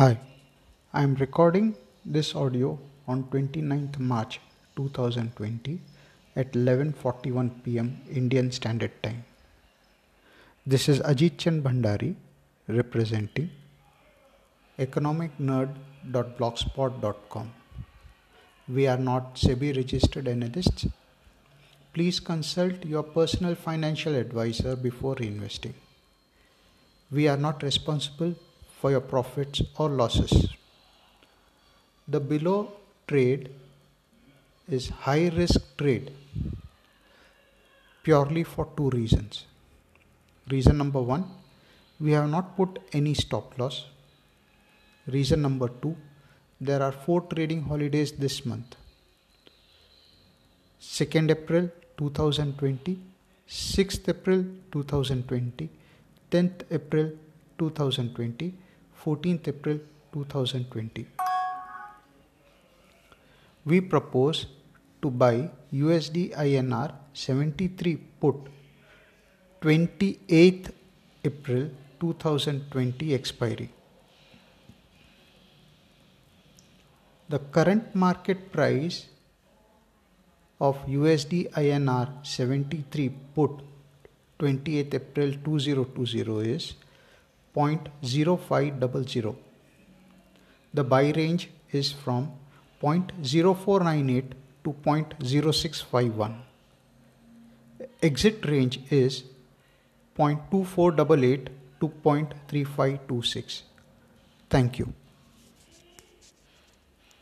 Hi, I am recording this audio on 29th March 2020 at 11:41 pm Indian Standard Time. This is Ajit Chand Bhandari representing economicnerd.blogspot.com. We are not SEBI registered analysts. Please consult your personal financial advisor before investing. We are not responsible for your profits or losses. The below trade is high risk trade purely for two reasons. Reason number one, we have not put any stop loss. Reason number two, there are four trading holidays this month 2nd April 2020, 6th April 2020, 10th April 2020, 14th April 2020. We propose to buy USD INR 73 put 28th April 2020 expiry. The current market price of USD INR 73 put 28th April 2020 is 0.0500. The buy range is from 0.0498 to 0.0651. Exit range is 0.2488 to 0.3526. Thank you.